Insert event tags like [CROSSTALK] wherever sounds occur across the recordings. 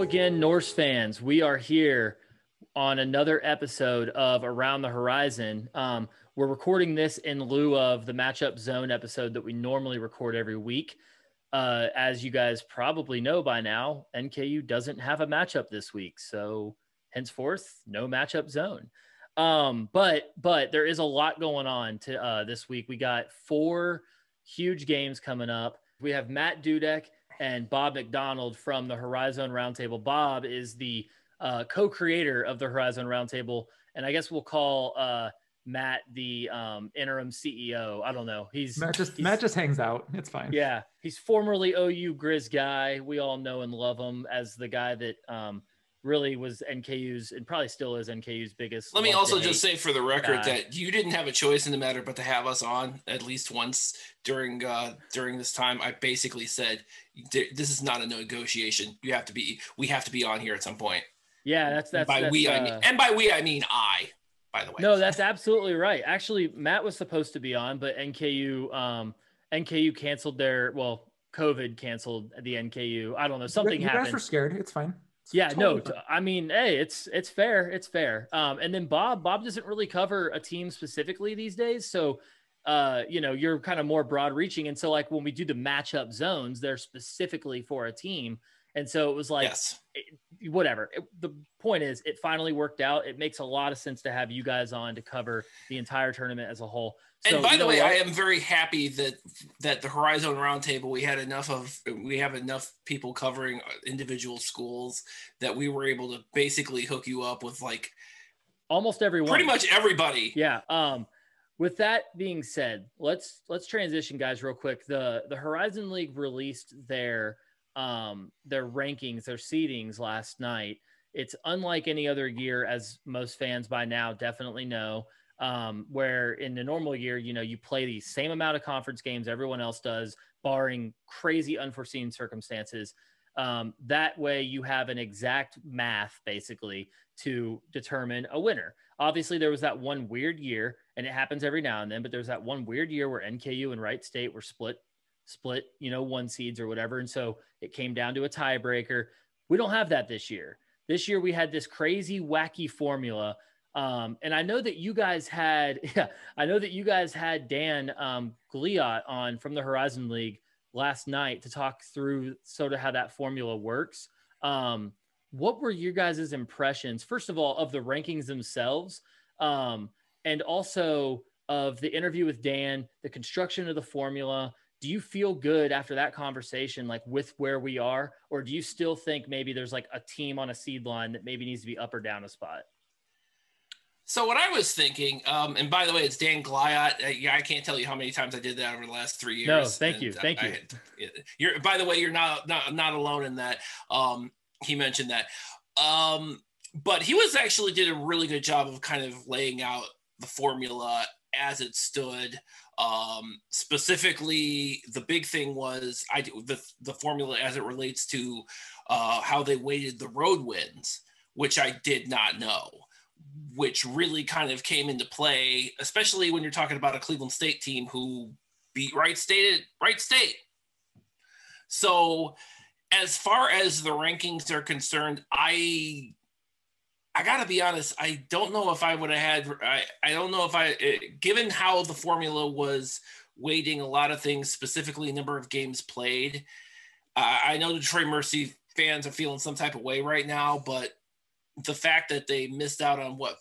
Again, Norse fans. We are here on another episode of Around the Horizon. Um, we're recording this in lieu of the matchup zone episode that we normally record every week. Uh, as you guys probably know by now, NKU doesn't have a matchup this week, so henceforth, no matchup zone. Um, but but there is a lot going on to uh, this week. We got four huge games coming up. We have Matt Dudek and Bob McDonald from the Horizon Roundtable. Bob is the uh, co-creator of the Horizon Roundtable, and I guess we'll call uh, Matt the um, interim CEO. I don't know. He's Matt just he's, Matt just hangs out. It's fine. Yeah, he's formerly OU Grizz guy. We all know and love him as the guy that um, really was NKU's and probably still is NKU's biggest. Let me also just say for the record that you didn't have a choice in the matter but to have us on at least once during uh, during this time. I basically said this is not a negotiation. You have to be. We have to be on here at some point. Yeah, that's that's by that's, we. uh, I mean, and by we I mean I. By the way. No, that's absolutely right. Actually, Matt was supposed to be on, but NKU um, NKU canceled their well. COVID canceled the NKU. I don't know. Something you happened. guys were scared. It's fine. Yeah totally no i mean hey it's it's fair it's fair. Um and then bob bob doesn't really cover a team specifically these days so uh you know you're kind of more broad reaching and so like when we do the matchup zones they're specifically for a team and so it was like yes. it- whatever It- the point is it finally worked out it makes a lot of sense to have you guys on to cover the entire tournament as a whole And So, by the way, what? I am very happy that that the Horizon Roundtable we had enough of we have enough people covering individual schools that we were able to basically hook you up with like almost everyone pretty much everybody. Yeah. Um, with that being said, let's let's transition, guys, real quick. The the Horizon League released their um their rankings, their seedings last night. It's unlike any other year, as most fans by now definitely know. Um, where in the normal year, you know, you play the same amount of conference games everyone else does, barring crazy unforeseen circumstances. Um, that way, you have an exact math basically to determine a winner. Obviously there was that one weird year and it happens every now and then but there's that one weird year where nku and wright state were split split you know one seeds or whatever and so it came down to a tiebreaker. We don't have that this year. This year we had this crazy wacky formula um, and i know that you guys had [LAUGHS] yeah i know that you guys had dan um, gliot on from the horizon league last night to talk through sort of how that formula works. Um, what were your guys' impressions first of all of the rankings themselves um, and also of the interview with dan the construction of the formula? Do you feel good after that conversation like with where we are or do you still think maybe there's like a team on a seed line that maybe needs to be up or down a spot So what I was thinking, um, and by the way, it's Dan Gliot. Uh, yeah, I can't tell you how many times I did that over the last three years. No, thank you, thank you. I- you're by the way, you're not not not alone in that. Um, he mentioned that. Um, but he was actually did a really good job of kind of laying out the formula as it stood. Um, specifically, the big thing was I the the formula as it relates to uh, how they weighted the road wins, which I did not know which really kind of came into play, especially when you're talking about a Cleveland State team who beat Wright State. Wright State. So, as far as the rankings are concerned, I I gotta be honest. I don't know if I would have had. I I don't know if I, eh, given how the formula was weighting a lot of things, specifically number of games played. Uh, I know Detroit Mercy fans are feeling some type of way right now, but the fact that they missed out on what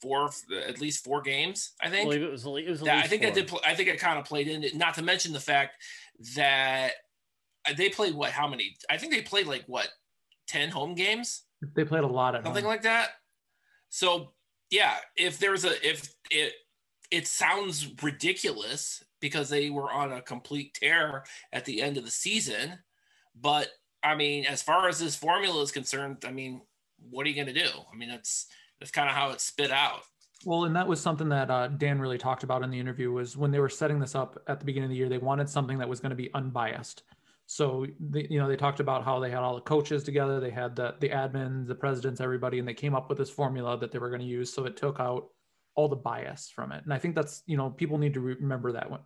four, at least four games, I I think. believe it was it was at That, I think four. that did. Pl- I think it kind of played in it. Not to mention the fact that they played what? How many? I think they played like what, ten home games, They played a lot of something home. like that. So yeah, if there's a if it it sounds ridiculous because they were on a complete tear at the end of the season, but I mean, as far as this formula is concerned, I mean, what are you going to do? I mean, that's that's kind of how it's spit out. Well, and that was something that uh, Dan really talked about in the interview was when they were setting this up at the beginning of the year, they wanted something that was going to be unbiased. So, they, you know, they talked about how they had all the coaches together, they had the the admins, the presidents, everybody, and they came up with this formula that they were going to use. So it took out all the bias from it. And I think that's, you know, people need to remember that one.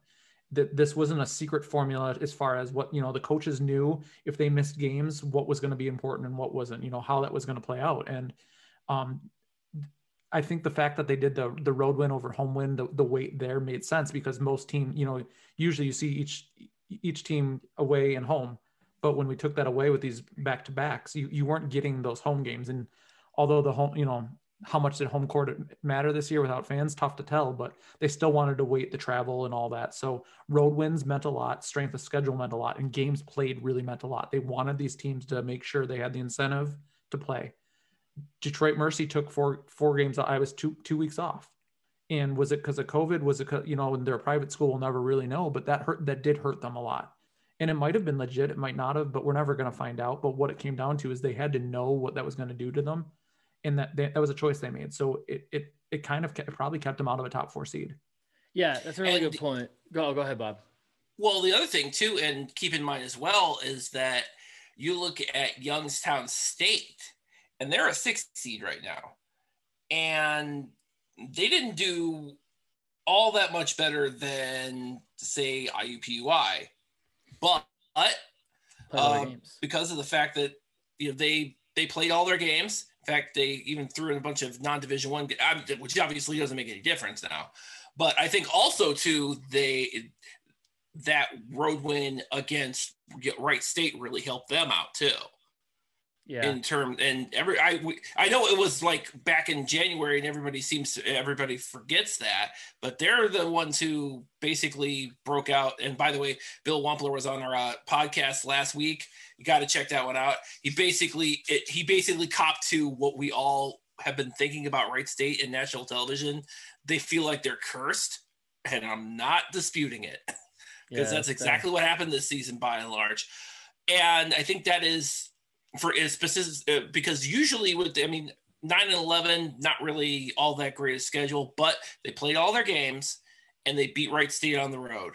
That this wasn't a secret formula as far as what you know the coaches knew if they missed games what was going to be important and what wasn't you know how that was going to play out. And um I think the fact that they did the the road win over home win the, the weight there made sense because most team you know usually you see each each team away and home but when we took that away with these back to backs you, you weren't getting those home games. And although the home you know how much did home court matter this year without fans? Tough to tell, but they still wanted to wait the travel and all that. So road wins meant a lot, strength of schedule meant a lot, and games played really meant a lot. They wanted these teams to make sure they had the incentive to play. Detroit Mercy took four four games. I was two two weeks off, and was it because of COVID? Was it you know, they're a private school, we'll never really know, but that hurt. That did hurt them a lot. And it might have been legit, it might not have, but we're never going to find out. But what it came down to is they had to know what that was going to do to them and that they, that was a choice they made. So it it it kind of kept, it probably kept them out of a top four seed. Yeah, that's a really and, good point. Go go ahead, Bob. Well, the other thing too, and keep in mind as well, is that you look at Youngstown State, and they're a sixth seed right now, and they didn't do all that much better than say IUPUI, but um, because of the fact that you know they they played all their games fact, they even threw in a bunch of non-division one, which obviously doesn't make any difference now. But I think also too they that road win against Wright State really helped them out too. Yeah. In term and every I we, I know it was like back in January and everybody seems to everybody forgets that, but they're the ones who basically broke out. And by the way, Bill Wampler was on our uh, podcast last week you got to check that one out. He basically it, he basically copped to what we all have been thinking about Wright State and national television. They feel like they're cursed, and I'm not disputing it [LAUGHS] because yeah, that's exactly what happened this season by and large. And I think that is for specific uh, because usually with I mean nine and eleven not really all that great a schedule, but they played all their games and they beat Wright State on the road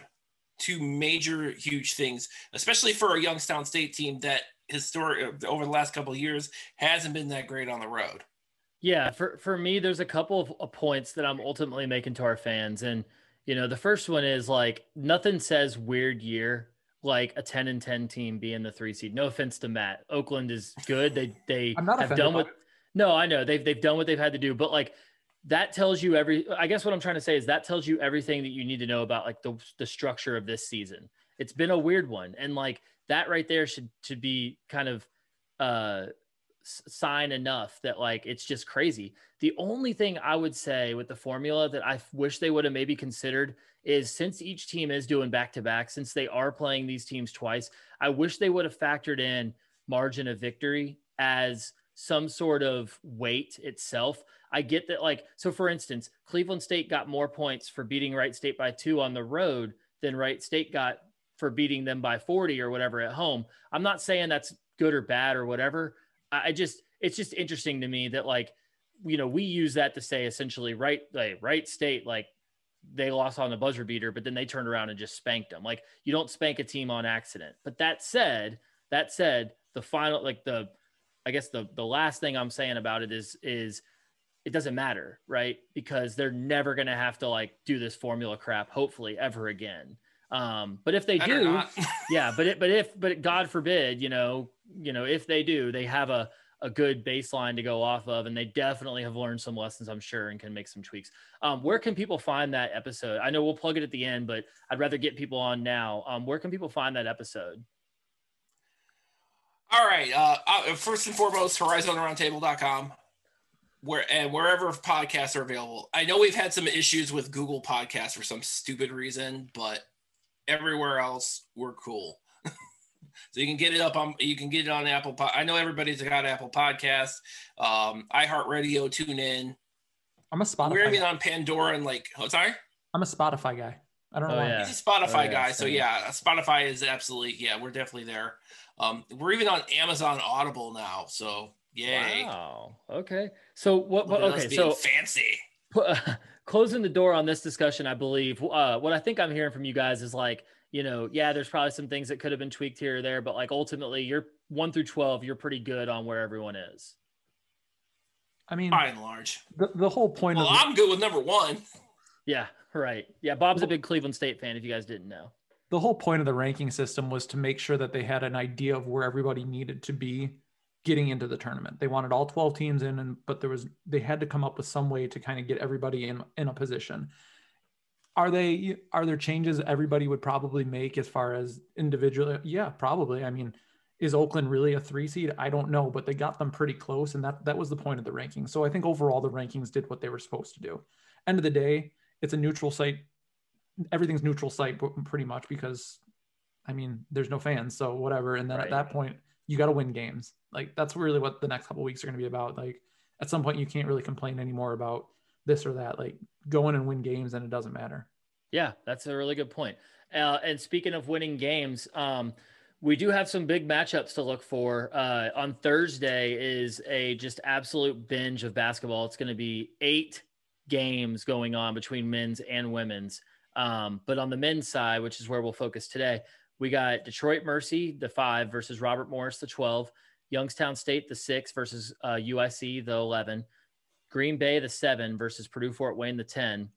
two major huge things, especially for a Youngstown State team that historic over the last couple of years hasn't been that great on the road. Yeah, for for me, there's a couple of points that I'm ultimately making to our fans, and you know, the first one is like nothing says weird year like a 10 and 10 team being the three seed. No offense to Matt, Oakland is good. They they [LAUGHS] have done what. No, I know they've they've done what they've had to do, but like that tells you every i guess what i'm trying to say is that tells you everything that you need to know about like the, the structure of this season it's been a weird one and like that right there should should be kind of uh sign enough that like it's just crazy the only thing i would say with the formula that i wish they would have maybe considered is since each team is doing back to back since they are playing these teams twice i wish they would have factored in margin of victory as some sort of weight itself I get that, like, so for instance, Cleveland State got more points for beating Wright State by two on the road than Wright State got for beating them by 40 or whatever at home. I'm not saying that's good or bad or whatever. I just, it's just interesting to me that, like, you know, we use that to say essentially, right, like, Wright State, like, they lost on the buzzer beater, but then they turned around and just spanked them. Like, you don't spank a team on accident. But that said, that said, the final, like, the, I guess the the last thing I'm saying about it is is it doesn't matter, right? Because they're never going to have to like do this formula crap, hopefully, ever again. Um, but if they Better do, [LAUGHS] yeah, but it, but if, but God forbid, you know, you know, if they do, they have a, a good baseline to go off of, and they definitely have learned some lessons, I'm sure, and can make some tweaks. Um, where can people find that episode? I know we'll plug it at the end, but I'd rather get people on now. Um, where can people find that episode? All right. Uh, uh first and foremost, horizonroundtable.com where and wherever podcasts are available. I know we've had some issues with Google Podcasts for some stupid reason, but everywhere else we're cool. [LAUGHS] so you can get it up on you can get it on Apple. I know everybody's got Apple podcast um, iHeartRadio, tune in. I'm a Spotify. We're even on Pandora and like, oh, sorry. I'm a Spotify guy. I don't know. Oh, yeah. He's a Spotify oh, yeah, guy, so yeah, Spotify is absolutely yeah. We're definitely there. Um, we're even on Amazon Audible now, so Yay! Wow. Okay. So what? what okay. So fancy. [LAUGHS] Closing the door on this discussion, I believe. Uh, what I think I'm hearing from you guys is like, you know, yeah, there's probably some things that could have been tweaked here or there, but like ultimately, you're one through twelve, you're pretty good on where everyone is. I mean, by and large, the, the whole point. Well, of I'm good with number one. Yeah, right. Yeah, Bob's a big Cleveland State fan. If you guys didn't know, the whole point of the ranking system was to make sure that they had an idea of where everybody needed to be getting into the tournament. They wanted all 12 teams in, and but there was they had to come up with some way to kind of get everybody in in a position. Are they are there changes everybody would probably make as far as individual? Yeah, probably. I mean, is Oakland really a three seed? I don't know, but they got them pretty close, and that that was the point of the ranking. So I think overall the rankings did what they were supposed to do. End of the day, it's a neutral site. Everything's neutral site pretty much because, I mean, there's no fans, so whatever. And then right. at that point, you got to win games. Like that's really what the next couple weeks are going to be about. Like at some point, you can't really complain anymore about this or that. Like go in and win games, and it doesn't matter. Yeah, that's a really good point. Uh, and speaking of winning games, um, we do have some big matchups to look for. Uh, on Thursday is a just absolute binge of basketball. It's going to be eight games going on between men's and women's. Um, but on the men's side, which is where we'll focus today, we got Detroit Mercy, the five, versus Robert Morris, the 12. Youngstown State, the six, versus uh, UIC, the 11. Green Bay, the seven, versus Purdue Fort Wayne, the 10.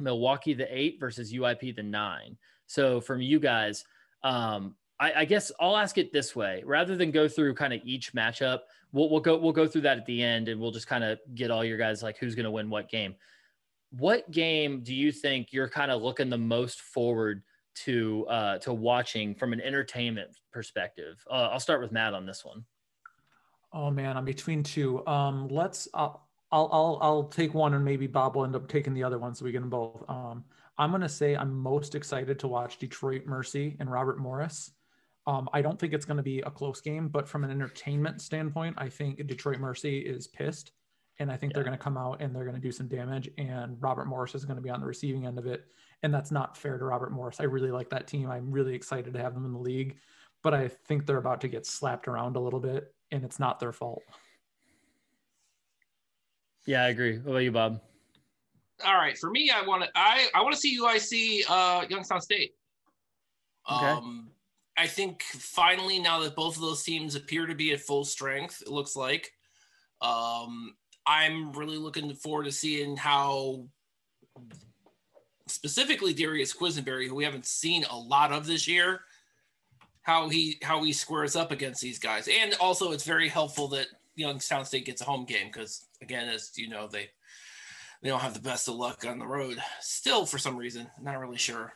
Milwaukee, the eight, versus UIP, the nine. So from you guys, um, I, I, guess I'll ask it this way: rather than go through kind of each matchup, we'll, we'll go we'll go through that at the end, and we'll just kind of get all your guys like who's going to win what game. What game do you think you're kind of looking the most forward to uh, to watching from an entertainment perspective? Uh, I'll start with Matt on this one. Oh man, I'm between two. Um, let's. I'll, I'll I'll I'll take one, and maybe Bob will end up taking the other one, so we get them both. Um, I'm gonna say I'm most excited to watch Detroit Mercy and Robert Morris. Um, I don't think it's going to be a close game, but from an entertainment standpoint, I think Detroit Mercy is pissed, and I think yeah. they're going to come out and they're going to do some damage. And Robert Morris is going to be on the receiving end of it, and that's not fair to Robert Morris. I really like that team. I'm really excited to have them in the league, but I think they're about to get slapped around a little bit, and it's not their fault. Yeah, I agree. What about you, Bob? All right, for me, I want to I I want to see UIC uh, Youngstown State. Okay. Um, I think finally, now that both of those teams appear to be at full strength, it looks like. Um, I'm really looking forward to seeing how specifically Darius Quisenberry, who we haven't seen a lot of this year, how he how he squares up against these guys. And also it's very helpful that Youngstown State gets a home game because again, as you know, they they don't have the best of luck on the road still for some reason. Not really sure.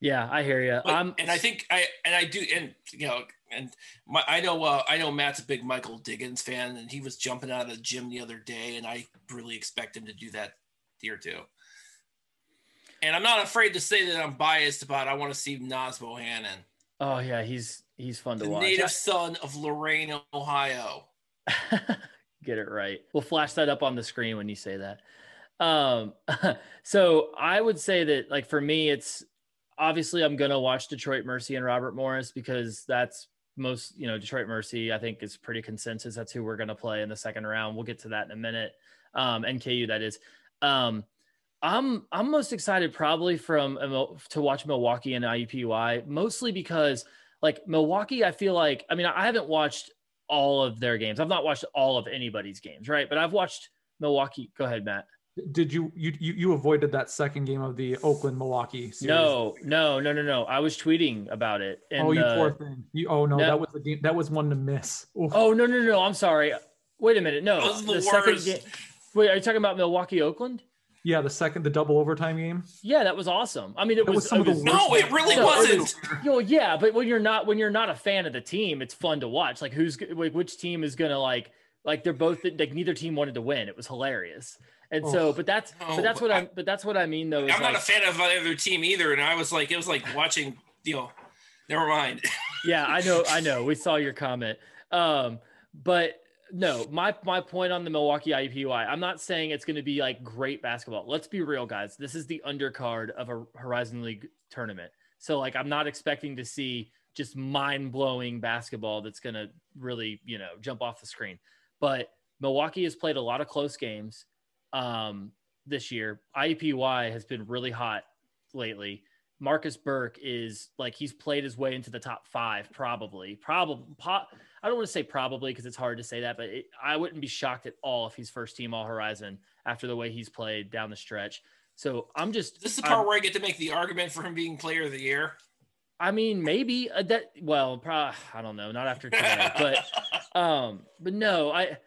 Yeah, I hear you. But, and I think I and I do and you know and my, I know uh, I know Matt's a big Michael Diggins fan and he was jumping out of the gym the other day and I really expect him to do that here too. And I'm not afraid to say that I'm biased about. I want to see Naz Bohannon. Oh yeah, he's he's fun to the watch. Native son of Lorain, Ohio. [LAUGHS] Get it right. We'll flash that up on the screen when you say that. Um, [LAUGHS] so I would say that like for me, it's obviously I'm gonna watch Detroit Mercy and Robert Morris because that's most you know Detroit Mercy I think is pretty consensus. That's who we're gonna play in the second round. We'll get to that in a minute. Um, NKU that is. Um, I'm I'm most excited probably from to watch Milwaukee and IUPUI mostly because like Milwaukee I feel like I mean I haven't watched all of their games. I've not watched all of anybody's games, right? But I've watched Milwaukee. Go ahead, Matt. Did you you you avoided that second game of the Oakland Milwaukee series? No, no, no, no, no. I was tweeting about it. And, oh, you uh, poor thing. You oh no, no, that was the game. That was one to miss. Oof. Oh no, no, no. I'm sorry. Wait a minute. No, the, the second game. Wait, are you talking about Milwaukee Oakland? Yeah, the second, the double overtime game. Yeah, that was awesome. I mean, it was, was, some it of the no, it really no, wasn't. Yo, yeah, but when you're not when you're not a fan of the team, it's fun to watch. Like, who's like which team is gonna like like they're both like neither team wanted to win. It was hilarious. And so, oh, but that's no, but that's what I, am but that's what I mean though. I'm like, not a fan of either team either, and I was like, it was like watching, you know, never mind. yeah, I know, I know. We saw your comment, um, but no, my my point on the Milwaukee IUPUI, I'm not saying it's going to be like great basketball. Let's be real, guys. This is the undercard of a Horizon League tournament, so like I'm not expecting to see just mind blowing basketball that's going to really you know jump off the screen. But Milwaukee has played a lot of close games um, this year. IUPUI has been really hot lately. Marcus Burke is like he's played his way into the top five, probably. Probably, po- I don't want to say probably because it's hard to say that, but it, I wouldn't be shocked at all if he's first team All Horizon after the way he's played down the stretch. So I'm just This is the part I'm- where I get to make the argument for him being player of the year. I mean, maybe uh, that. Well, probably, I don't know. Not after today, [LAUGHS] but um, but no, I,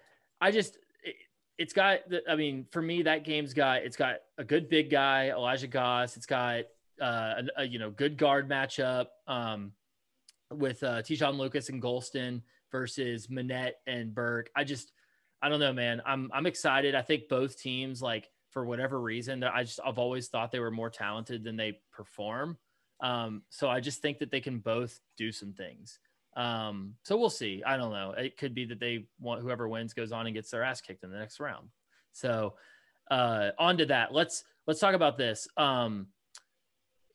I just it, it's got. The, I mean, for me, that game's got it's got a good big guy, Elijah Goss. It's got uh, a, a you know good guard matchup um, with uh, Te'Jon Lucas and Gholston versus Minnett and Burke. I just, I don't know, man. I'm I'm excited. I think both teams, like for whatever reason, I just I've always thought they were more talented than they perform. Um, so I just think that they can both do some things. Um, so we'll see. I don't know. It could be that they want whoever wins goes on and gets their ass kicked in the next round. So uh on to that. Let's let's talk about this. Um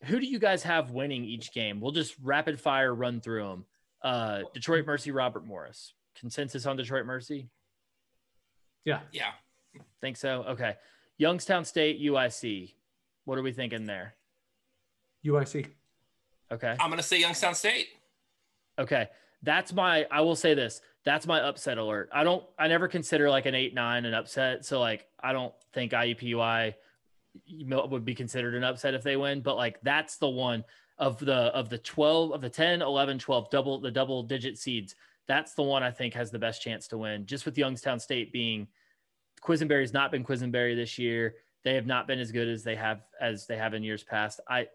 who do you guys have winning each game? We'll just rapid fire run through them. Uh Detroit Mercy, Robert Morris. Consensus on Detroit Mercy? Yeah. yeah. Think so? Okay. Youngstown State, UIC. What are we thinking there? UIC. Okay. I'm gonna say Youngstown State. Okay. That's my I will say this. That's my upset alert. I don't I never consider like an 8 9 an upset. So like I don't think IUPUI would be considered an upset if they win, but like that's the one of the of the 12 of the 10, 11, 12 double the double digit seeds. That's the one I think has the best chance to win. Just with Youngstown State being Quisenberry's not been Quisenberry this year. They have not been as good as they have as they have in years past. I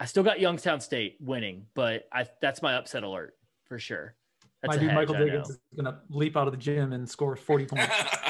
I still got Youngstown State winning, but I that's my upset alert for sure. That's My dude hedge, Michael Diggins is gonna leap out of the gym and score 40 points. [LAUGHS]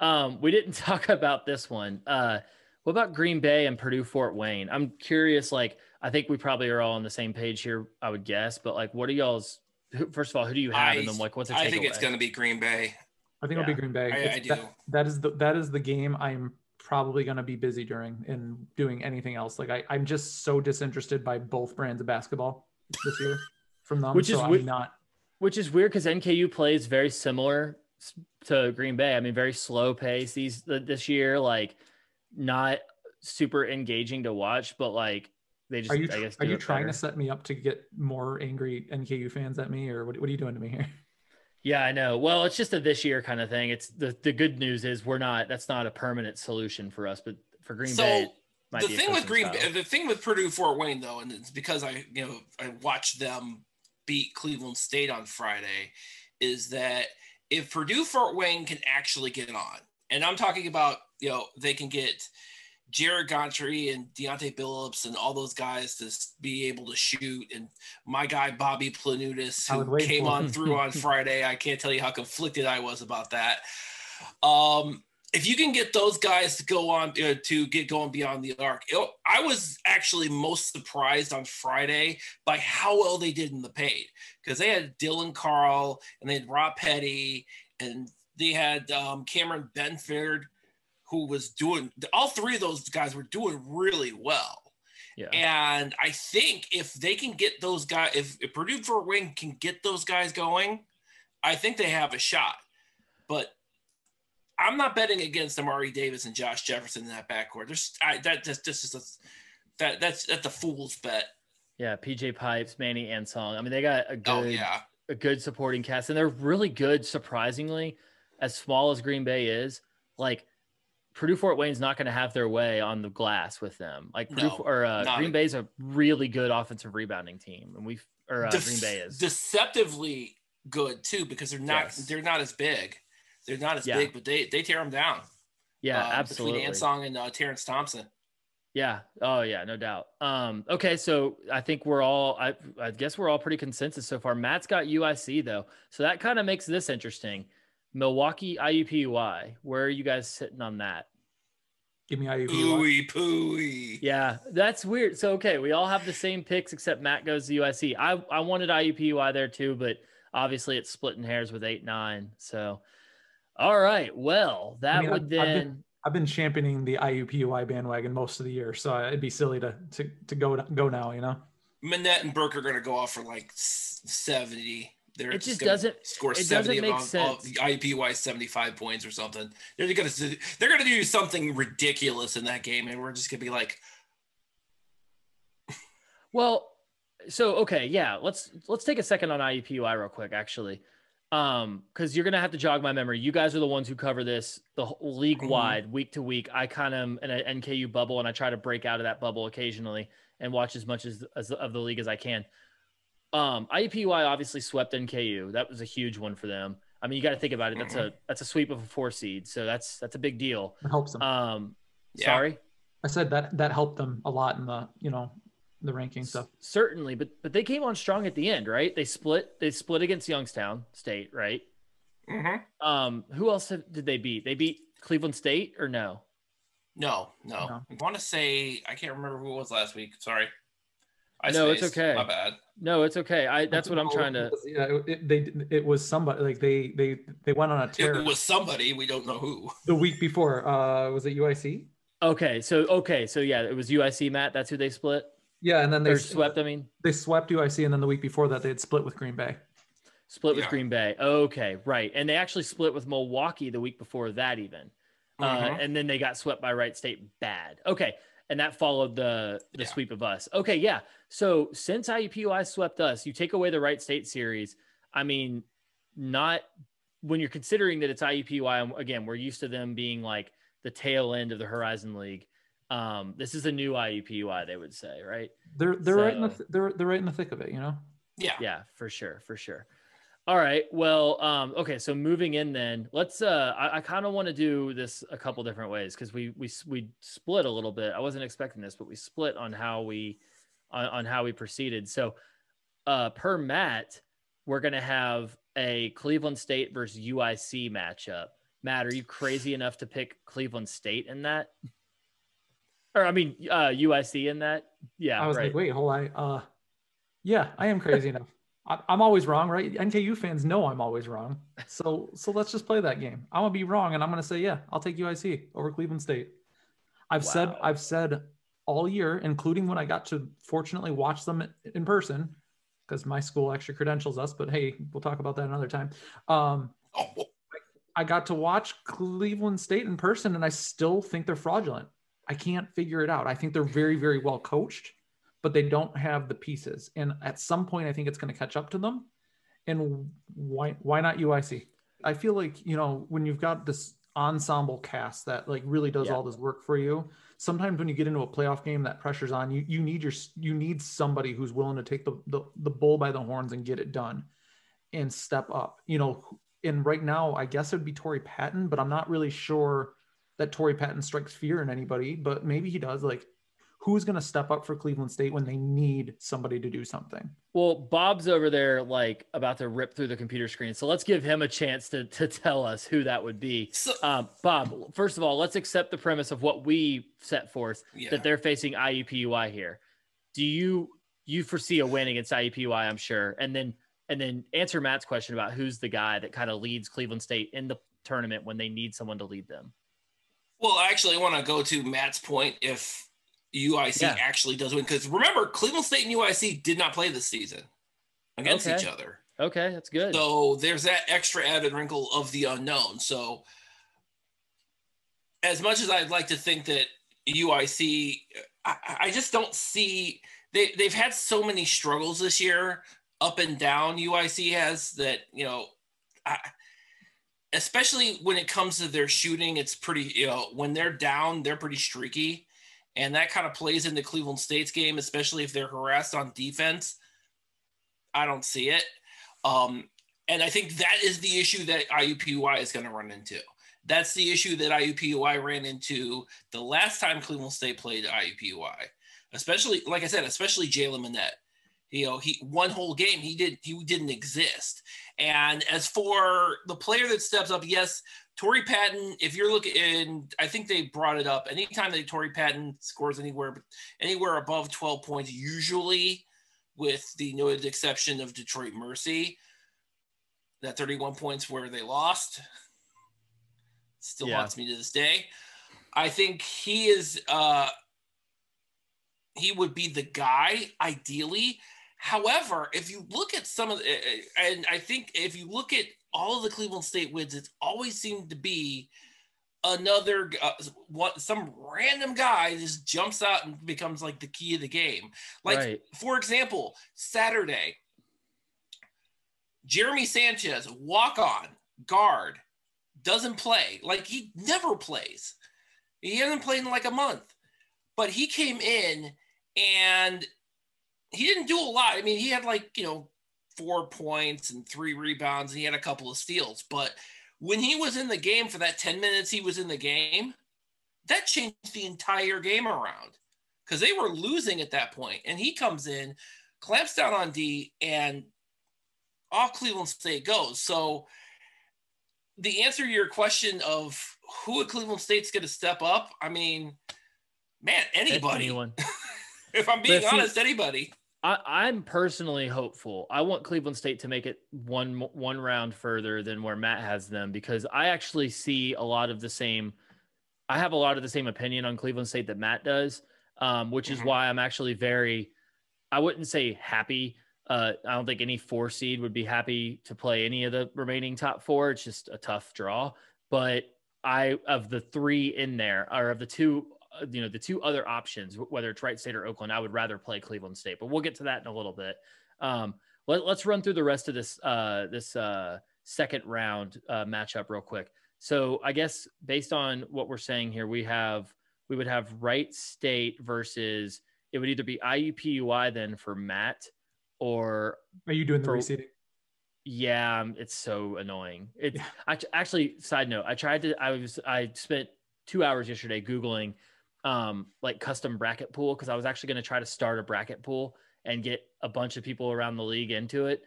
Um, we didn't [LAUGHS] talk about this one. Uh, what about Green Bay and Purdue Fort Wayne? I'm curious. Like, I think we probably are all on the same page here. I would guess, but like, what are y'all's? Who, first of all, who do you have I- in them? Like, what's a I think takeaway? it's gonna be Green Bay. I think it'll be Green Bay. I- I do. That, that is the that is the game I'm probably going to be busy during and doing anything else. Like I, I'm just so disinterested by both brands of basketball this year from them. Which so is I'm wi- not. Which is weird because NKU plays very similar s- to Green Bay. I mean, very slow pace these this year. Like, not super engaging to watch, but like they just. Are you I guess are you trying better. to set me up to get more angry NKU fans at me, or what, what are you doing to me here? [LAUGHS] Yeah, I know. Well, it's just a this year kind of thing. It's the the good news is we're not. That's not a permanent solution for us, but for Green So, Bay, it might the be thing with Green, style. the thing with Purdue Fort Wayne though, and it's because I, you know, I watched them beat Cleveland State on Friday, is that if Purdue Fort Wayne can actually get on, and I'm talking about, you know, they can get Jarred Godfrey and Deonte Billups and all those guys to be able to shoot, and my guy Bobby Planutis, who came on through on [LAUGHS] Friday. I can't tell you how conflicted I was about that. Um, if you can get those guys to go on uh, to get going beyond the arc, it- I was actually most surprised on Friday by how well they did in the paint because they had Dylan Carl and they had Rob Petty and they had um, Cameron Benford who was doing all three of those guys were doing really well. yeah, And I think if they can get those guys, if, if Purdue Fort Wayne can get those guys going, I think they have a shot. But I'm not betting against Amari Davis and Josh Jefferson in that backcourt. There's I, that just this is a, that that's that's a fool's bet. yeah. PJ Pipes, Manny Ansong. I mean, they got a good, Oh yeah, a good supporting cast, and they're really good. Surprisingly, as small as Green Bay is, like Purdue Fort Wayne's not going to have their way on the glass with them. Like Purdue No, or uh, Green Bay's a really good offensive rebounding team, and we've or uh, Green Bay is. deceptively good too because they're not Yes. they're not as big. They're not as Yeah. big, but they they tear them down. yeah, uh, absolutely. Between Ansong and uh, Terrence Thompson. Yeah. Oh yeah, no doubt. Um, okay, so I think we're all I I guess we're all pretty consensus so far. Matt's got UIC though. So that kind of makes this interesting. Milwaukee IUPUI. Where are you guys sitting on that? Give me IUP. Ooey pooey. Yeah, that's weird. So okay, we all have the same picks except Matt goes to UIC. I I wanted IUPUI there too, but obviously it's splitting hairs with eight nine. So all right, well that I mean, would I've- I've then been- I've been championing the IUPUI bandwagon most of the year, so it'd be silly to to, to go go now. You know. Minnett and Burke are going to go off for like 70. They're It just gonna doesn't- score it 70 doesn't make of sense. IPY 75 points or something. They're going to they're going to do something ridiculous in that game and we're just going to be like Well, so okay, yeah, let's let's take a second on IUPUI real quick. Actually, Um, because you're gonna have to jog my memory. You guys are the ones who cover this the league wide, week to week. I kind of am in an NKU bubble, and I try to break out of that bubble occasionally and watch as much as, as of the league as I can. Um, IUPUI obviously swept NKU. That was a huge one for them. I mean, you got to think about it. That's a that's a sweep of a four seed, so that's that's a big deal. It helps them. Um, Yeah. sorry. I said that that helped them a lot in the you know the ranking stuff. Certainly, but but they came on strong at the end, right? They split. They split against Youngstown State, right? Mm-hmm. Um, who else have, did they beat? They beat Cleveland State or no? No, no. No. I want to say I can't remember who it was last week. Sorry. I No, it's okay. My bad. No, it's okay. I that's what I'm trying to. [LAUGHS] Yeah, it, it- they it was somebody like they they they went on a tear It was somebody we don't know who. the week before. Uh, was it UIC? Okay, so okay, so yeah, it was UIC. Matt, that's who they split Yeah, and then they or swept. I mean, They swept UIC, and then the week before that they had split with Green Bay. split with Yeah. Green Bay. Okay, right, and they actually split with Milwaukee the week before that, even. uh, Mhm. and then they got swept by Wright State bad. Okay, and that followed the the Yeah. sweep of us. Okay, yeah. So since IUPUI swept us, you take away the Wright State series. I mean, not when you're considering that it's IUPUI. and Again, we're used to them being like the tail end of the Horizon League. Um, this is a new IUPUI, they would say, right? They're they're right in the th- they're they're right in the thick of it, you know. Yeah. Yeah, for sure, for sure. All right. Well, um, okay. So moving in, then let's. Uh, I, I kind of want to do this a couple different ways because we we we split a little bit. I wasn't expecting this, but we split on how we on, on how we proceeded. So, uh, per Matt, we're gonna have a Cleveland State versus UIC matchup. Matt, are you crazy enough to pick Cleveland State in that? Or I mean, uh, UIC in that? Yeah, I was right. like, wait, hold on. Uh, yeah, I am crazy enough. [LAUGHS] I, I'm always wrong, right? NKU fans know I'm always wrong. So so let's just play that game. I'm gonna be wrong, and I'm gonna say, yeah, I'll take UIC over Cleveland State. I've said I've said all year, including when I got to fortunately watch them in person, because my school extra credentials us. But hey, we'll talk about that another time. Um, [LAUGHS] I got to watch Cleveland State in person, and I still think they're fraudulent. I can't figure it out. I think they're very, very well coached, but they don't have the pieces. And at some point, I think it's going to catch up to them. And why why not UIC? I feel like you know when you've got this ensemble cast that like really does Yeah. all this work for you. Sometimes when you get into a playoff game, that pressure's on you. You need your you need somebody who's willing to take the the, the bull by the horns and get it done, and step up. You know, and right now, I guess it would be Torrey Patton, but I'm not really sure that Torrey Patton strikes fear in anybody, but maybe he does. Like, who's going to step up for Cleveland State when they need somebody to do something? Well, Bob's over there like about to rip through the computer screen. So let's give him a chance to to tell us who that would be. so, Um, Bob, first of all, let's accept the premise of what we set forth yeah. that they're facing IUPUI here. Do you you foresee a win against IUPUI? I'm sure, and then and then answer Matt's question about who's the guy that kind of leads Cleveland State in the tournament when they need someone to lead them. Well, I actually, want to go to Matt's point if UIC Yeah. actually does win. Because remember, Cleveland State and UIC did not play this season against Okay. each other. Okay, that's good. So there's that extra added wrinkle of the unknown. So, as much as I'd like to think that UIC, I, I just don't see they they've had so many struggles this year, up and down. UIC has that you know, I, especially when it comes to their shooting, it's pretty you know when they're down, they're pretty streaky, and that kind of plays into Cleveland State's game, especially if they're harassed on defense. I don't see it. Um, and I think that is the issue that IUPUI is going to run into. That's the issue that IUPUI ran into the last time Cleveland State played IUPUI, especially, like I said, especially Jaylen Minnett. You know, he one whole game he did he didn't exist. And as for the player that steps up, yes, Torrey Patton. If you're looking, I think they brought it up. Anytime that Torrey Patton scores anywhere anywhere above 12 points, usually with the noted exception of Detroit Mercy, that 31 points where they lost still Yeah. haunts me to this day. I think he is uh he would be the guy ideally. However, if you look at some of the, and I think if you look at all of the Cleveland State wins, it's always seemed to be another uh, what some random guy just jumps out and becomes like the key of the game. Like right. for example, Saturday, Jeremy Sanchez, walk on, guard, doesn't play. Like he never plays. He hasn't played in like a month. But he came in and he didn't do a lot. I mean, he had like, you know, four points and three rebounds, and he had a couple of steals. But when he was in the game for that 10 minutes he was in the game, that changed the entire game around because they were losing at that point. And he comes in, clamps down on D, and off Cleveland State goes. So the answer to your question of who at Cleveland State's going to step up, I mean, man, anybody. Anyone. [LAUGHS] if I'm being honest, anybody. I, am personally hopeful. I want Cleveland State to make it one one round further than where Matt has them because I actually see a lot of the same. I have a lot of the same opinion on Cleveland State that Matt does, um, which is mm-hmm. why I'm actually very. I wouldn't say happy. Uh, I don't think any four seed would be happy to play any of the remaining top four. It's just a tough draw. But I of the three in there, or of the two you know the two other options, whether it's Wright State or Oakland, I would rather play Cleveland State, but we'll get to that in a little bit. Um, let, us run through the rest of this uh, this uh, second round uh, matchup real quick. So I guess based on what we're saying here, we have we would have Wright State versus it would either be IUPUI then for Matt or are you doing the for, reseeding? Yeah, um, it's so annoying. It's yeah. actually side note. I tried to. I was I spent two hours yesterday googling um, like custom bracket pool because I was actually going to try to start a bracket pool and get a bunch of people around the league into it.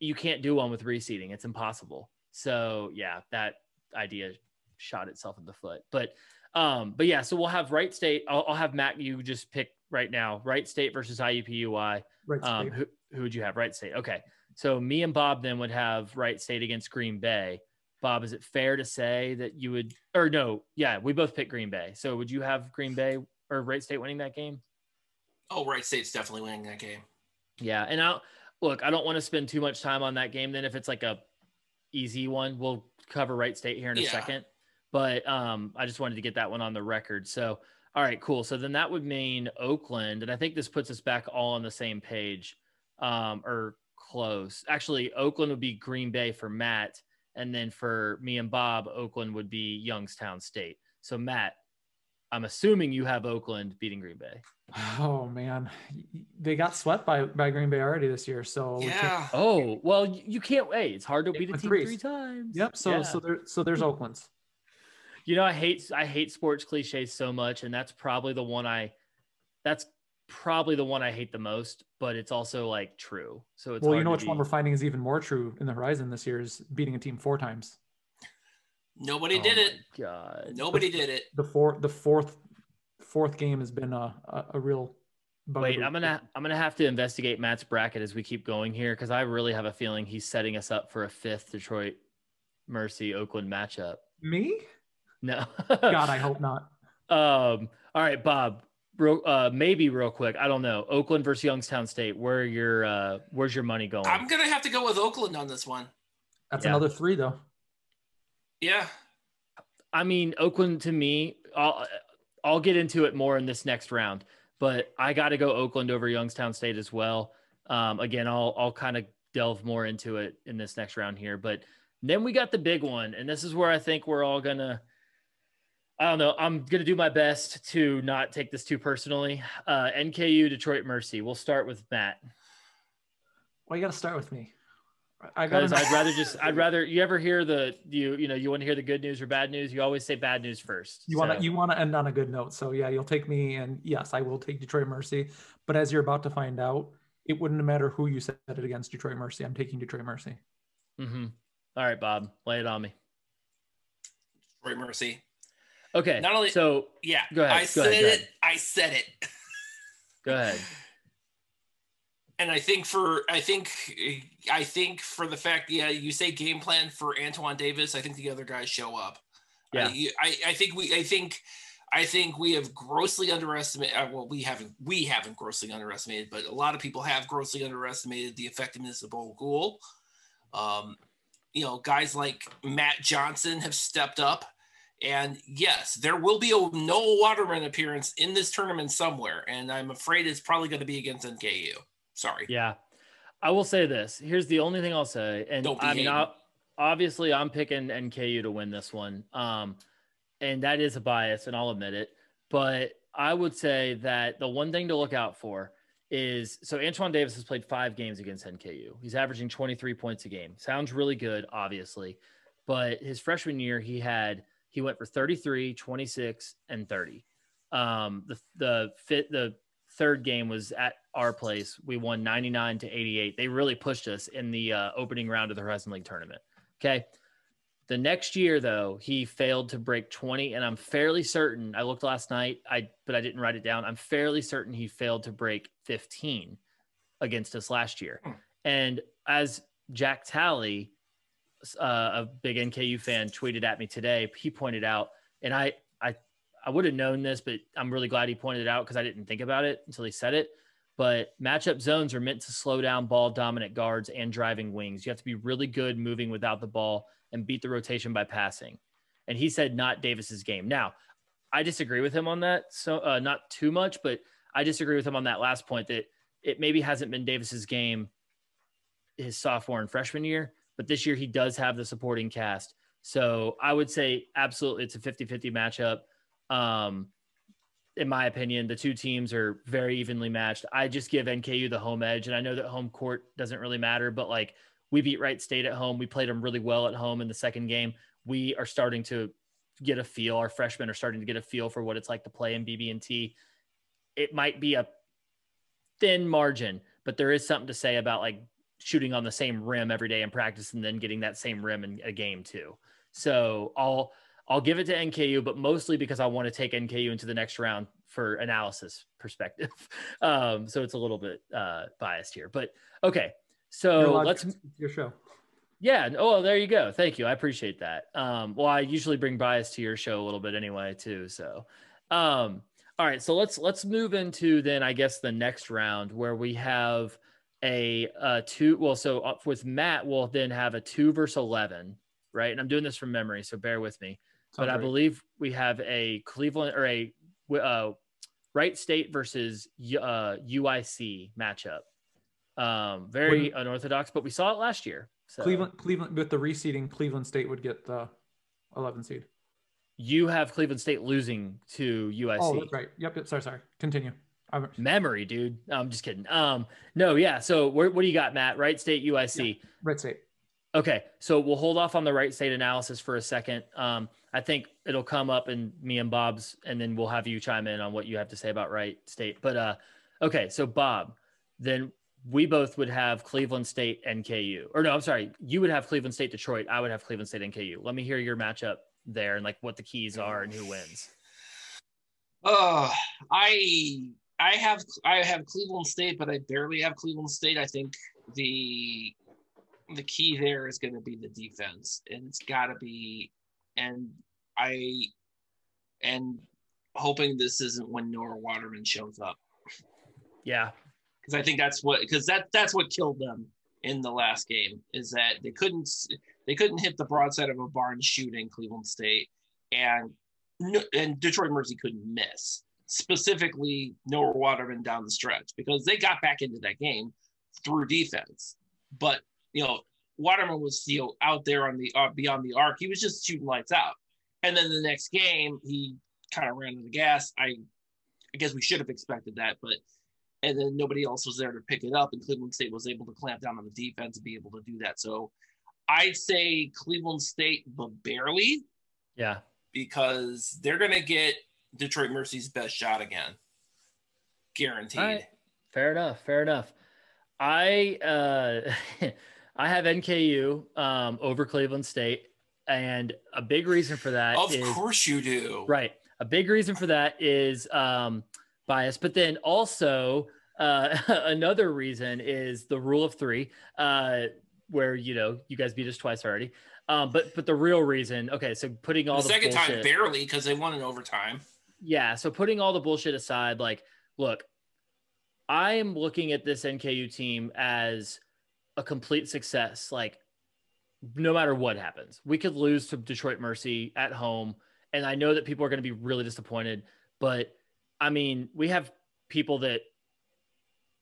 You can't do one with reseeding; it's impossible. So yeah, that idea shot itself in the foot. But um, but yeah, so we'll have Wright State. I'll, I'll have Matt. You just pick right now. Wright State versus IUPUI. Right um, who who would you have? Wright State. Okay. So me and Bob then would have Wright State against Green Bay. Bob, is it fair to say that you would, or no, yeah, we both picked Green Bay. So would you have Green Bay or Wright State winning that game? Oh, Wright State's definitely winning that game. Yeah, and I'll look. I don't want to spend too much time on that game. Then if it's like a easy one, we'll cover Wright State here in a yeah. second. But um, I just wanted to get that one on the record. So all right, cool. So then that would mean Oakland, and I think this puts us back all on the same page, um, or close. Actually, Oakland would be Green Bay for Matt and then for me and Bob, Oakland would be Youngstown State. So Matt, I'm assuming you have Oakland beating Green Bay. Oh man, they got swept by by Green Bay already this year. So yeah. We oh well, you can't wait. It's hard to beat a team threes. three times. Yep. So yeah. so there so there's Oakland's. You know, I hate I hate sports cliches so much, and that's probably the one I. That's probably the one I hate the most, but it's also like true. So it's well, you know which be... one we're finding is even more true in the horizon this year is beating a team four times. Nobody oh did it. God, nobody the, did it. The fourth, the fourth, fourth game has been a a, a real. Wait, I'm gonna I'm gonna have to investigate Matt's bracket as we keep going here because I really have a feeling he's setting us up for a fifth Detroit Mercy Oakland matchup. Me? No. God, I hope [LAUGHS] not. Um. All right, Bob real, uh, maybe real quick. I don't know. Oakland versus Youngstown State. Where your uh, where's your money going? I'm gonna have to go with Oakland on this one. That's yeah. another three, though. Yeah. I mean, Oakland to me, I'll I'll get into it more in this next round, but I got to go Oakland over Youngstown State as well. Um, again, I'll I'll kind of delve more into it in this next round here, but then we got the big one, and this is where I think we're all gonna I don't know. I'm going to do my best to not take this too personally. Uh, NKU Detroit Mercy. We'll start with Matt. Well, you got to start with me. I got. I'd rather just. I'd [LAUGHS] rather. You ever hear the you? You know, you want to hear the good news or bad news? You always say bad news first. You want to. You want to end on a good note. So yeah, you'll take me, and yes, I will take Detroit Mercy. But as you're about to find out, it wouldn't matter who you said it against Detroit Mercy. I'm taking Detroit Mercy. Mm-hmm. All right, Bob, lay it on me. Detroit Mercy. Okay. Not only so yeah, go ahead. I go said ahead, it. I said it. go ahead. [LAUGHS] And I think for I think I think for the fact yeah you say game plan for Antoine Davis I think the other guys show up. Yeah. I, I, I think we I think I think we have grossly underestimated. Uh, well, we haven't we haven't grossly underestimated, but a lot of people have grossly underestimated the effectiveness of Bul Kuol. Um, you know, guys like Matt Johnson have stepped up and yes, there will be a Noah Waterman appearance in this tournament somewhere, and I'm afraid it's probably going to be against NKU. Sorry. Yeah, I will say this. Here's the only thing I'll say, and I mean, I, obviously, I'm picking NKU to win this one, um, and that is a bias, and I'll admit it. But I would say that the one thing to look out for is so Antoine Davis has played five games against NKU. He's averaging 23 points a game. Sounds really good, obviously, but his freshman year he had he went for 33, 26, and 30. Um, the the fit the third game was at our place. We won 99 to 88. They really pushed us in the uh, opening round of the Horizon League tournament. Okay. The next year, though, he failed to break 20, and I'm fairly certain. I looked last night, I but I didn't write it down. I'm fairly certain he failed to break 15 against us last year. And as Jack Talley, uh, a big NKU fan, tweeted at me today, he pointed out, and I I I would have known this, but I'm really glad he pointed it out because I didn't think about it until he said it. But matchup zones are meant to slow down ball dominant guards and driving wings. You have to be really good moving without the ball and beat the rotation by passing. And he said not Davis's game. Now, I disagree with him on that. So uh, not too much, but I disagree with him on that last point that it maybe hasn't been Davis's game his sophomore and freshman year, but this year he does have the supporting cast. So I would say absolutely it's a 50-50 matchup. Um, in my opinion, the two teams are very evenly matched. I just give NKU the home edge, and I know that home court doesn't really matter, but like we beat Wright State at home, we played them really well at home in the second game. We are starting to get a feel. Our freshmen are starting to get a feel for what it's like to play in BB&T. It might be a thin margin, but there is something to say about like shooting on the same rim every day in practice and then getting that same rim in a game too. So I'll I'll give it to NKU, but mostly because I want to take NKU into the next round for analysis perspective. [LAUGHS] Um, so it's a little bit uh, biased here, but okay. So let's your show. Yeah. Oh, there you go. Thank you. I appreciate that. Um, well, I usually bring bias to your show a little bit anyway, too. So, um, all right. So let's let's move into then I guess the next round where we have a uh, two. Well, so with Matt, we'll then have a two versus eleven, right? And I'm doing this from memory, so bear with me but I believe we have a Cleveland or a uh, Wright State versus uh, UIC matchup. Um, very Wouldn't, unorthodox, but we saw it last year. So. Cleveland, Cleveland with the reseeding, Cleveland State would get the 11 seed. You have Cleveland State losing to UIC. Oh, that's right. Yep. Yep. Sorry. Sorry. Continue. I'm... Memory, dude. No, I'm just kidding. Um, no, yeah. So where, what do you got, Matt? Wright State, USC. Yeah. Wright State. Okay, so we'll hold off on the Wright State analysis for a second. Um, I think it'll come up in me and Bob's, and then we'll have you chime in on what you have to say about Wright State. But uh, okay, so Bob, then we both would have Cleveland State and KU. Or no, I'm sorry, you would have Cleveland State Detroit. I would have Cleveland State and KU. Let me hear your matchup there and like what the keys are and who wins. Oh, I I have I have Cleveland State, but I barely have Cleveland State. I think the the key there is going to be the defense, and it's got to be. And I, and hoping this isn't when Noah Waterman shows up. Yeah, because I think that's what because that that's what killed them in the last game is that they couldn't they couldn't hit the broadside of a barn shooting Cleveland State and and Detroit Mercy couldn't miss specifically Noah Waterman down the stretch because they got back into that game through defense but you know, Waterman was still know, out there on the uh, beyond the arc. He was just shooting lights out. And then the next game, he kind of ran to the gas. I, I guess we should have expected that, but and then nobody else was there to pick it up, and Cleveland State was able to clamp down on the defense and be able to do that. So I'd say Cleveland State, but barely. Yeah, because they're going to get Detroit Mercy's best shot again, guaranteed. Right. Fair enough. Fair enough. I uh [LAUGHS] I have NKU um, over Cleveland State, and a big reason for that. Of is, course, you do. Right. A big reason for that is um, bias, but then also uh, [LAUGHS] another reason is the rule of three, uh, where you know you guys beat us twice already. Um, but but the real reason, okay, so putting all the, the second bullshit, time barely because they won in overtime. Yeah, so putting all the bullshit aside, like, look, I am looking at this NKU team as a complete success. Like, no matter what happens, we could lose to Detroit Mercy at home. And I know that people are going to be really disappointed, but I mean, we have people that,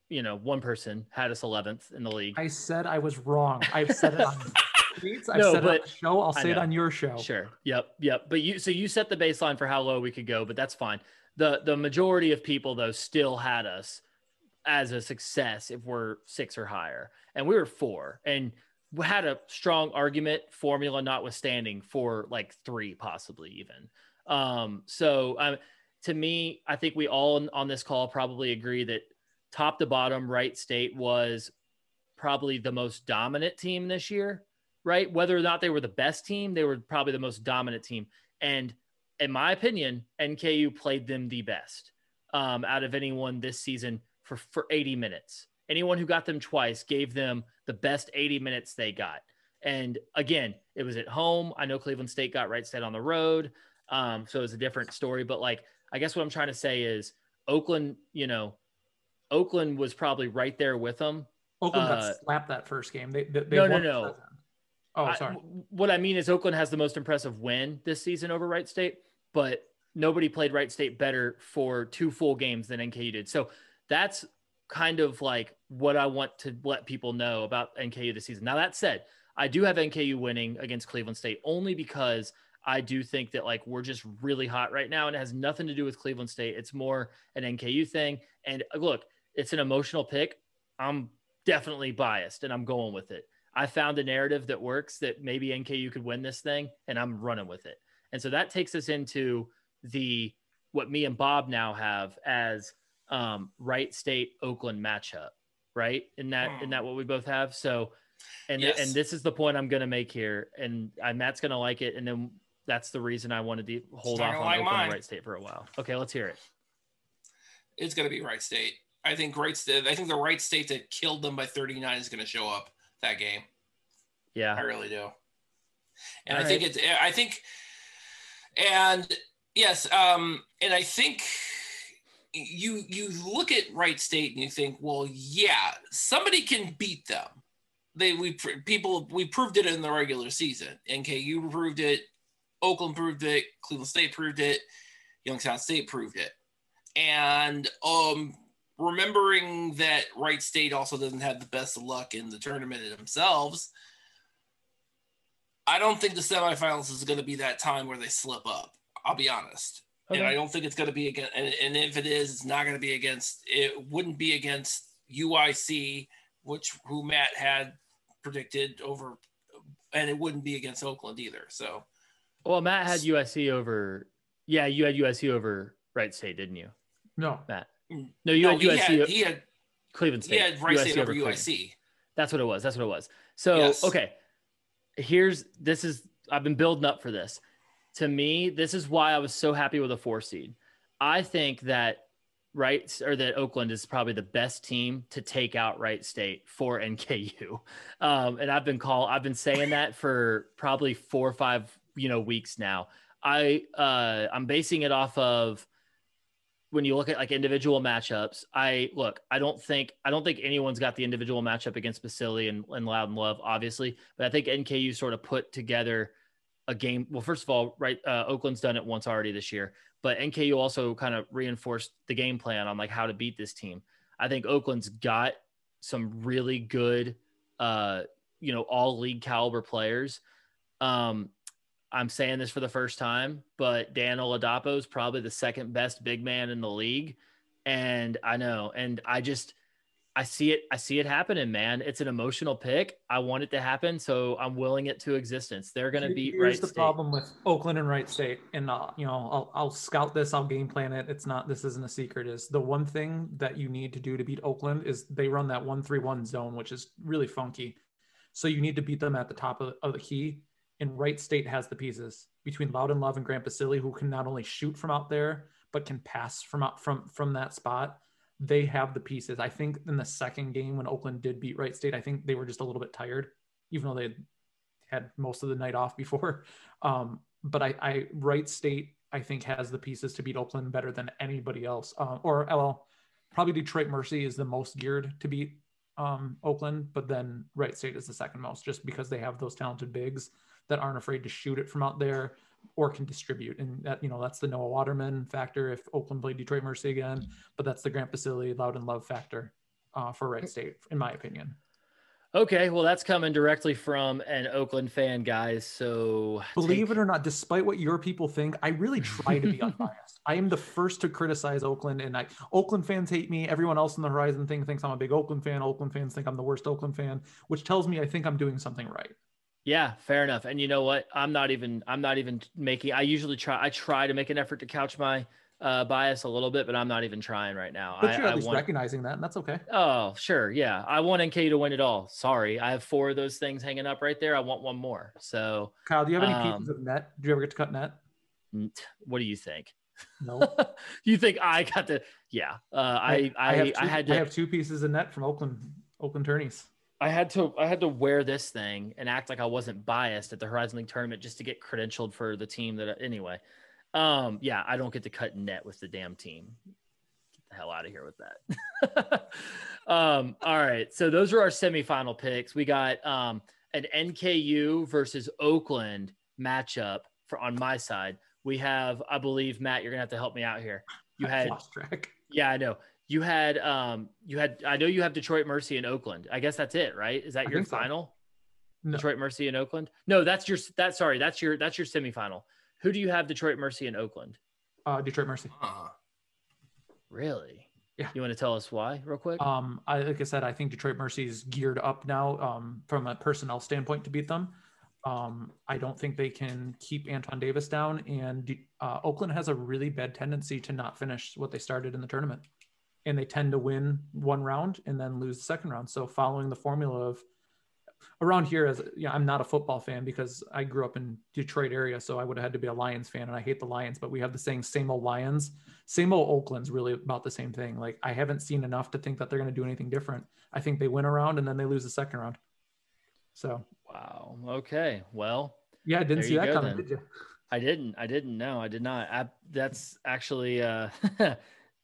you know, one person had us 11th in the league. I said I was wrong. I've said it on [LAUGHS] tweets. I've No, said it on the show. I'll say it on your show. Sure. Yep. Yep. But you, so you set the baseline for how low we could go, but that's fine. The, the majority of people though still had us as a success if we're six or higher. And we were four and we had a strong argument formula notwithstanding for like three, possibly even. Um, so um, to me, I think we all on- on this call probably agree that top to bottom, Wright State was probably the most dominant team this year, right? Whether or not they were the best team, they were probably the most dominant team. And in my opinion, NKU played them the best um, out of anyone this season for, for 80 minutes. Anyone who got them twice gave them the best 80 minutes they got. And again, it was at home. I know Cleveland State got Wright State on the road. Um, so it's a different story. But like, I guess what I'm trying to say is Oakland, you know, Oakland was probably right there with them. Oakland Uh, got slapped that first game. They, they, they No, no, no. Oh, sorry. w- what I mean is Oakland has the most impressive win this season over Wright State, but nobody played Wright State better for two full games than NKU did. So that's kind of like what I want to let people know about NKU this season. Now that said, I do have NKU winning against Cleveland State only because I do think that like we're just really hot right now and it has nothing to do with Cleveland State. It's more an NKU thing. And uh, look, it's an emotional pick. I'm definitely biased and I'm going with it. I found a narrative that works that maybe NKU could win this thing, and I'm running with it. And so that takes us into the what me and Bob now have as um, Wright State Oakland matchup, right? In that, in that what we both have. So, and Yes. and this is the point I'm going to make here, and I, Matt's going to like it, and then that's the reason I wanted to hold off on like Oakland mine. Wright State for a while. Okay, let's hear it. It's going to be Wright State. I think Wright State. I think the Wright State that killed them by 39 is going to show up that game. Yeah, I really do. And All I think it's I think and yes, um, and I think you you look at Wright State and you think, well, yeah, somebody can beat them. They we people we proved it in the regular season. NKU proved it, Oakland proved it, Cleveland State proved it, Youngstown State proved it. And um remembering that Wright State also doesn't have the best of luck in the tournament themselves, I don't think the semifinals is going to be that time where they slip up. I'll be honest. And I don't think it's going to be against, and, and if it is, it's not going to be against, it wouldn't be against UIC, which who Matt had predicted over, and it wouldn't be against Oakland either. So, Well, Matt had USC over. Yeah, you had USC over Wright State, didn't you, No. Matt? No, you no, had he, USC. had, he had, Cleveland State. he had Wright State over Cleveland. UIC. That's what it was. That's what it was. So Yes. okay, here's this is I've been building up for this. To me, this is why I was so happy with a four seed. I think that right or that Oakland is probably the best team to take out Wright State for NKU. [LAUGHS] Um, and I've been call I've been saying that for probably four or five you know weeks now. I uh, I'm basing it off of when you look at like individual matchups, I look, I don't think I don't think anyone's got the individual matchup against Basile and, and Loudon Love, obviously, but I think NKU sort of put together a game. Well, first of all, right, uh, Oakland's done it once already this year, but NKU also kind of reinforced the game plan on like how to beat this team. I think Oakland's got some really good, uh, you know, all league caliber players. Um, I'm saying this for the first time, but Dan Oladapo is probably the second best big man in the league. And I know, and I just, I see it, I see it happening, man. It's an emotional pick. I want it to happen. So I'm willing it to existence. They're going to beat Here's Wright the State. problem with Oakland and Wright State, and uh, you know, I'll I'll scout this. I'll game plan it. It's not. This isn't a secret. Is the one thing that you need to do to beat Oakland is they run that one three one zone, which is really funky. So you need to beat them at the top of, of the key. And Wright State has the pieces between Loudon Love and Grant Basile, who can not only shoot from out there but can pass from out from from that spot. They have the pieces. I think in the second game when Oakland did beat Wright State, I think they were just a little bit tired, even though they had most of the night off before. [LAUGHS] Um, but I, I Wright State, I think, has the pieces to beat Oakland better than anybody else. Uh, or well, probably Detroit Mercy is the most geared to beat um, Oakland, but then Wright State is the second most, just because they have those talented bigs that aren't afraid to shoot it from out there or can distribute. And that you know that's the Noah Waterman factor if Oakland played Detroit Mercy again, but that's the Grant Basile and Love factor. uh, for Wright State, in my opinion. Okay, well, that's coming directly from an Oakland fan, guys. So believe take... it or not, despite what your people think, I really try to be [LAUGHS] unbiased. I am the first to criticize Oakland, and I Oakland fans hate me. Everyone else in the Horizon thing thinks I'm a big Oakland fan. Oakland fans think I'm the worst Oakland fan, which tells me I think I'm doing something right. Yeah, fair enough. And you know what? I'm not even I'm not even making I usually try I try to make an effort to couch my uh, bias a little bit, but I'm not even trying right now. But you're I, at least want... recognizing that, and that's okay. Oh, sure, yeah. I want NK to win it all. Sorry, I have four of those things hanging up right there. I want one more. So, Kyle, do you have any um, pieces of net? Do you ever get to cut net? What do you think? No. [LAUGHS] you think I got to? Yeah. Uh, I I, I, have two, I had to. I have two pieces of net from Oakland Oakland tourneys. I had to I had to wear this thing and act like I wasn't biased at the Horizon League tournament just to get credentialed for the team that anyway. Um, yeah, I don't get to cut net with the damn team. Get the hell out of here with that. [LAUGHS] um, all right. So those are our semifinal picks. We got um, an NKU versus Oakland matchup for on my side. We have, I believe, Matt, you're gonna have to help me out here. You [LAUGHS] had lost track. Yeah, I know. You had um you had I know you have Detroit Mercy in Oakland. I guess that's it, right? Is that your final? So. No. Detroit Mercy in Oakland? No, that's your that sorry, that's your that's your semifinal. Who do you have Detroit Mercy in Oakland? Uh, Detroit Mercy. Uh, really? Yeah. You want to tell us why, real quick? Um, I like I said, I think Detroit Mercy is geared up now um, from a personnel standpoint to beat them. Um, I don't think they can keep Antoine Davis down, and uh, Oakland has a really bad tendency to not finish what they started in the tournament, and they tend to win one round and then lose the second round. So, following the formula of around here as yeah i'm not a football fan because i grew up in detroit area so i would have had to be a lions fan and i hate the lions but we have the saying same old lions. Same old oakland's really about the same thing. Like i haven't seen enough to think that they're going to do anything different. I think they win a round and then they lose the second round. So. Wow. Okay. Well yeah i didn't see that coming did you? I didn't. I didn't know. I did not. I, that's actually uh [LAUGHS]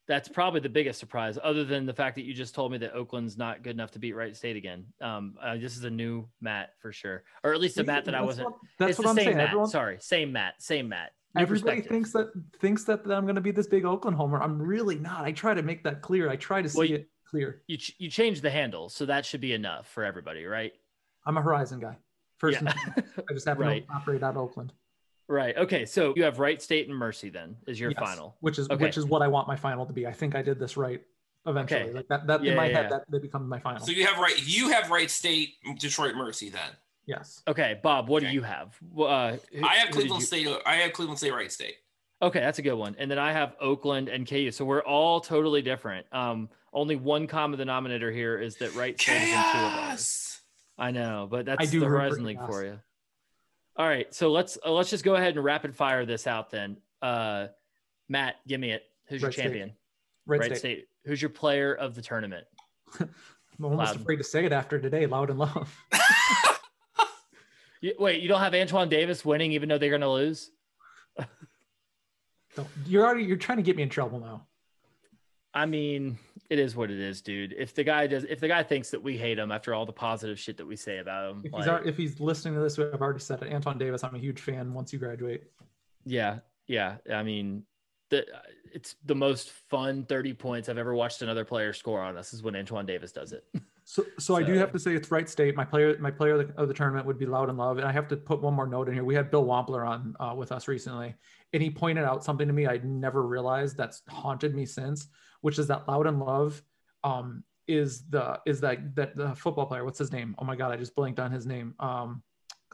that's probably the biggest surprise, other than the fact that you just told me that Oakland's not good enough to beat Wright State again. Um, uh, this is a new Matt for sure, or at least a Matt that I wasn't. What, that's what I'm saying. Matt. Everyone, Sorry, same Matt, same Matt. Everybody thinks that thinks that I'm going to be this big Oakland homer. I'm really not. I try to make that clear. I try to see well, it clear. You ch- you change the handle, so that should be enough for everybody, right? I'm a Horizon guy. First, yeah. I just [LAUGHS] happen right. to operate out of Oakland. Right. Okay. So you have Wright State and Mercy then is your yes, final, which is okay. which is what I want my final to be. I think I did this right eventually. Okay. Like that, that yeah, in my yeah, head, yeah. that they become my final. So you have right. You have Wright State, Detroit Mercy then. Yes. Okay, Bob. What okay. do you have? Uh, who, I have Cleveland State. I have Cleveland State, Wright State. Okay, that's a good one. And then I have Oakland and KU. So we're all totally different. Um, only one common denominator here is that Wright State is in two of ours. I know, but that's the Horizon League for you. All right, so let's uh, let's just go ahead and rapid fire this out then. Uh, Matt, give me it. Who's Red your champion? Red, Red State. State. Who's your player of the tournament? [LAUGHS] I'm almost Loud. afraid to say it after today. Loudon Love. [LAUGHS] you, wait, you don't have Antoine Davis winning, even though they're going to lose. [LAUGHS] you're already you're trying to get me in trouble now. I mean, it is what it is, dude. If the guy does, if the guy thinks that we hate him after all the positive shit that we say about him, if, like, he's, if he's listening to this, I've already said it. Antoine Davis, I'm a huge fan. Once you graduate, yeah, yeah. I mean, the it's the most fun 30 points I've ever watched another player score on us is when Antoine Davis does it. So, so, so, I do have to say it's Wright State. My player, my player of the, of the, tournament would be Loudon Love, and I have to put one more note in here. We had Bill Wampler on uh, with us recently, and he pointed out something to me I'd never realized that's haunted me since which is that Loudon Love um, is the is that that the football player. What's his name? Oh my god, I just blanked on his name. Um,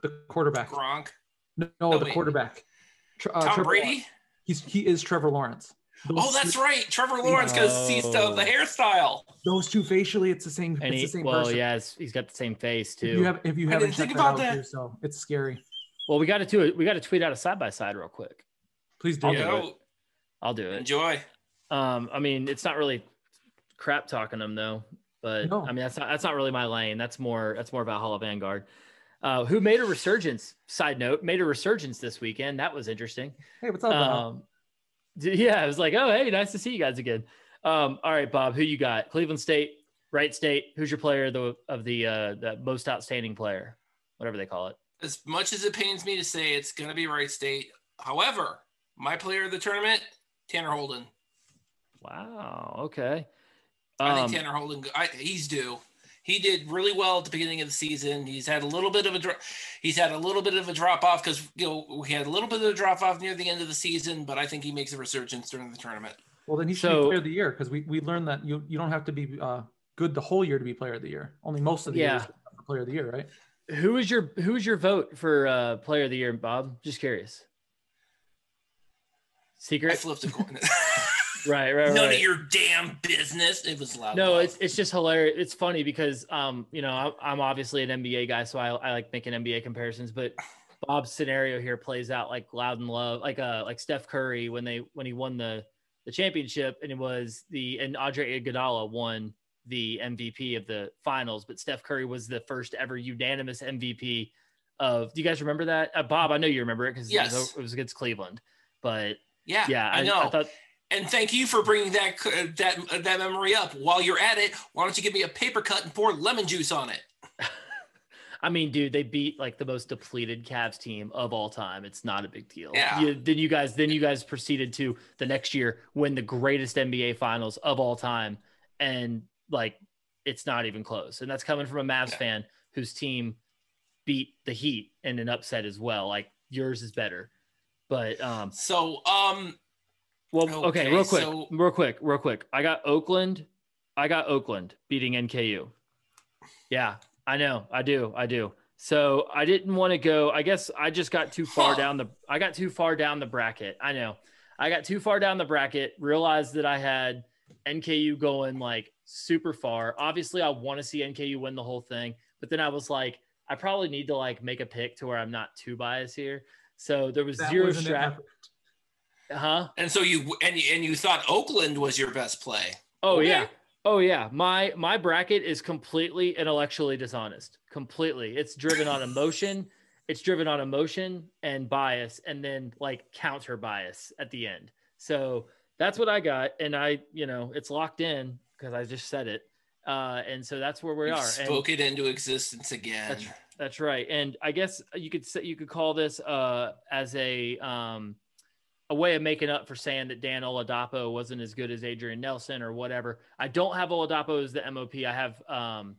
the quarterback. Gronk. No, no, no the wait. quarterback. Uh, Tom Trevor Brady. Lawrence. He's he is Trevor Lawrence. Those oh, that's two, right, Trevor Lawrence, because oh. he's the, the hairstyle. Those two facially, it's the same. And it's he, the same well, person. yeah, he's got the same face too. If you have, if you haven't think about that, that. so it's scary. Well, we got to do it. We got to tweet out a side by side real quick. Please do. I'll do it. I'll do it. Enjoy. Um, I mean, it's not really crap talking them though. But no. I mean, that's not that's not really my lane. That's more that's more Valhalla Vanguard. Uh, who made a resurgence? Side note, made a resurgence this weekend. That was interesting. Hey, what's up? Um, yeah, I was like, oh, hey, nice to see you guys again. Um, all right, Bob, who you got? Cleveland State, Wright State. Who's your player of the of the uh, the most outstanding player, whatever they call it? As much as it pains me to say, it's going to be Wright State. However, my player of the tournament, Tanner Holden. Wow. Okay. I Um, think Tanner Holden, I, he's due. He did really well at the beginning of the season. He's had a little bit of a dro- he's had a little bit of a drop off because you know we had a little bit of a drop off near the end of the season, but I think he makes a resurgence during the tournament. Well, then he should So- be player of the year because we, we learned that you you don't have to be uh, good the whole year to be player of the year. Only most of the Yeah. year player of the year, right? who is your who's your vote for uh, player of the year, Bob? Just curious. Secret. I flipped a coin. [LAUGHS] right, right, None right. of your damn business. It was loud. no, love. it's it's just hilarious. It's funny because um, you know, I'm, I'm obviously an NBA guy, so I, I like making NBA comparisons. But Bob's scenario here plays out like Loudon Love, like uh, like Steph Curry when they when he won the the championship, and it was the and Andre Iguodala won the MVP of the finals, but Steph Curry was the first ever unanimous MVP of. Do you guys remember that, uh, Bob? I know you remember it because it, Yes. was, it was against Cleveland. But yeah, yeah, I, know. I thought and thank you for bringing that that that memory up. While you're at it, why don't you give me a paper cut and pour lemon juice on it? [LAUGHS] I mean, dude, they beat like the most depleted Cavs team of all time. It's not a big deal. Yeah. You, then you guys, then you guys proceeded to the next year win the greatest NBA Finals of all time, and like it's not even close. And that's coming from a Mavs Yeah. fan whose team beat the Heat in an upset as well. Like yours is better, but um, So, um, well, okay, Okay, real quick, so- real quick, real quick. I got Oakland. I got Oakland beating NKU. Yeah, I know. I do. I do. So I didn't want to go. I guess I just got too far down the. I got too far down the bracket. I know. I got too far down the bracket. Realized that I had NKU going like super far. Obviously, I want to see NKU win the whole thing, but then I was like, I probably need to like make a pick to where I'm not too biased here. So there was That zero strap. Huh? and so you and you, and you thought Oakland was your best play. Oh Okay. yeah. Oh yeah. My my bracket is completely intellectually dishonest. Completely. It's driven on emotion. [LAUGHS] It's driven on emotion and bias and then like counter bias at the end. So that's what I got and I, you know, it's locked in because I just said it. Uh and so that's where we You are. And spoke it into existence again. That's- that's right. And I guess you could say you could call this uh as a um a way of making up for saying that Dan Oladapo wasn't as good as Adrian Nelson or whatever. I don't have Oladapo as the MOP. I have um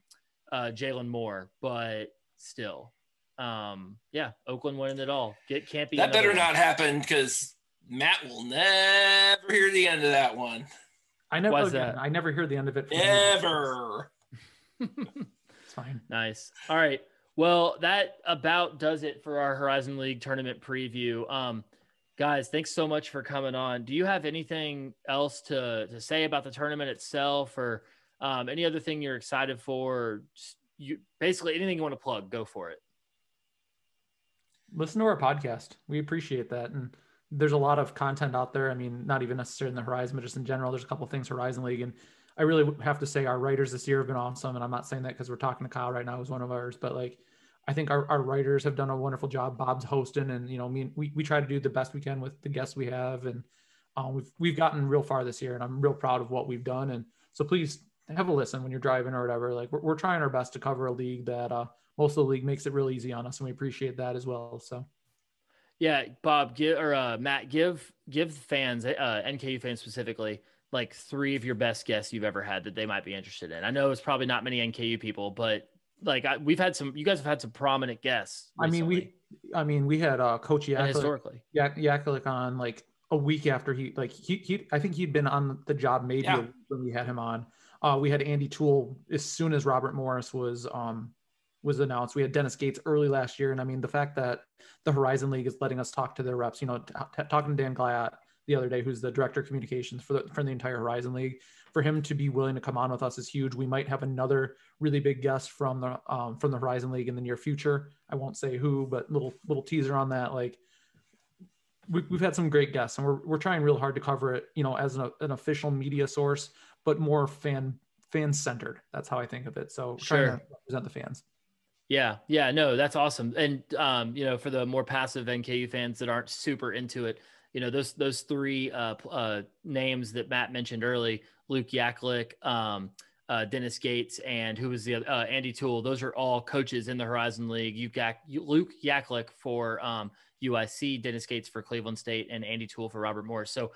uh Jalen Moore, but still. Um yeah, Oakland winning it all. Get can't be that better one. not happen because Matt will never hear the end of that one. I never again, that? I never hear the end of it. from. Ever. [LAUGHS] It's fine. Nice. All right. Well, that about does it for our Horizon League tournament preview. Um, guys, thanks so much for coming on. Do you have anything else to to say about the tournament itself, or um, any other thing you're excited for? You basically anything you want to plug, go for it. listen to our podcast. We appreciate that. And there's a lot of content out there. I mean, not even necessarily in the Horizon, but just in general, there's a couple things Horizon League. And I really have to say our writers this year have been awesome. And I'm not saying that because we're talking to Kyle right now, who's one of ours, but like, I think our, our writers have done a wonderful job. Bob's hosting and, you know, me, we, we try to do the best we can with the guests we have. And um, we've, we've gotten real far this year and I'm real proud of what we've done. And so please have a listen when you're driving or whatever. Like we're, we're trying our best to cover a league that uh, most of the league makes it real easy on us. And we appreciate that as well. So Yeah, Bob, give or uh, Matt, give give fans, uh, NKU fans specifically, like three of your best guests you've ever had that they might be interested in. I know it's probably not many NKU people, but like I, we've had some. You guys have had some prominent guests. I mean, we, I mean, we had uh, Coach Yaklich, historically. Yak, Yaklich on like a week after he, like he, he, I think he'd been on the job maybe Yeah. a week when we had him on. Uh, we had Andy Toole as soon as Robert Morris was, um, was announced. We had Dennis Gates early last year, and I mean the fact that the Horizon League is letting us talk to their reps. You know, t- t- talking to Dan Glayat the other day, who's the director of communications for the for the entire Horizon League, for him to be willing to come on with us is huge. We might have another really big guest from the um, from the Horizon League in the near future. I won't say who, but little little teaser on that. Like we, we've had some great guests, and we're we're trying real hard to cover it. You know, as an, an official media source, but more fan fan centered. That's how I think of it. So Sure. to represent the fans. Yeah, yeah, no, that's awesome. And um, you know, for the more passive NKU fans that aren't super into it, you know, those those three uh, uh, names that Matt mentioned early, Luke Yaklich, um, uh, Dennis Gates, and who was the other, uh, Andy Toole. Those are all coaches in the Horizon League. You've got Luke Yaklich for um, UIC, Dennis Gates for Cleveland State, and Andy Toole for Robert Morris. So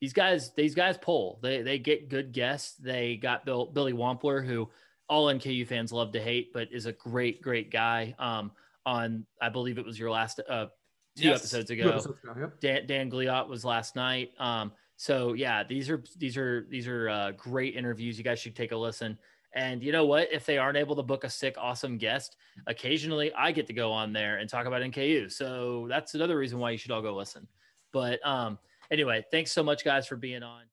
these guys, these guys pull. They they get good guests. They got Bill Billy Wampler, who all NKU fans love to hate, but is a great, great guy. Um, on I believe it was your last uh two yes. episodes ago. Two episodes ago yep. Dan Dan Gliot was last night. Um, so yeah, these are these are these are uh, great interviews. You guys should take a listen. And you know what? If they aren't able to book a sick, awesome guest, occasionally I get to go on there and talk about NKU. So that's another reason why you should all go listen. But um, anyway, thanks so much, guys, for being on.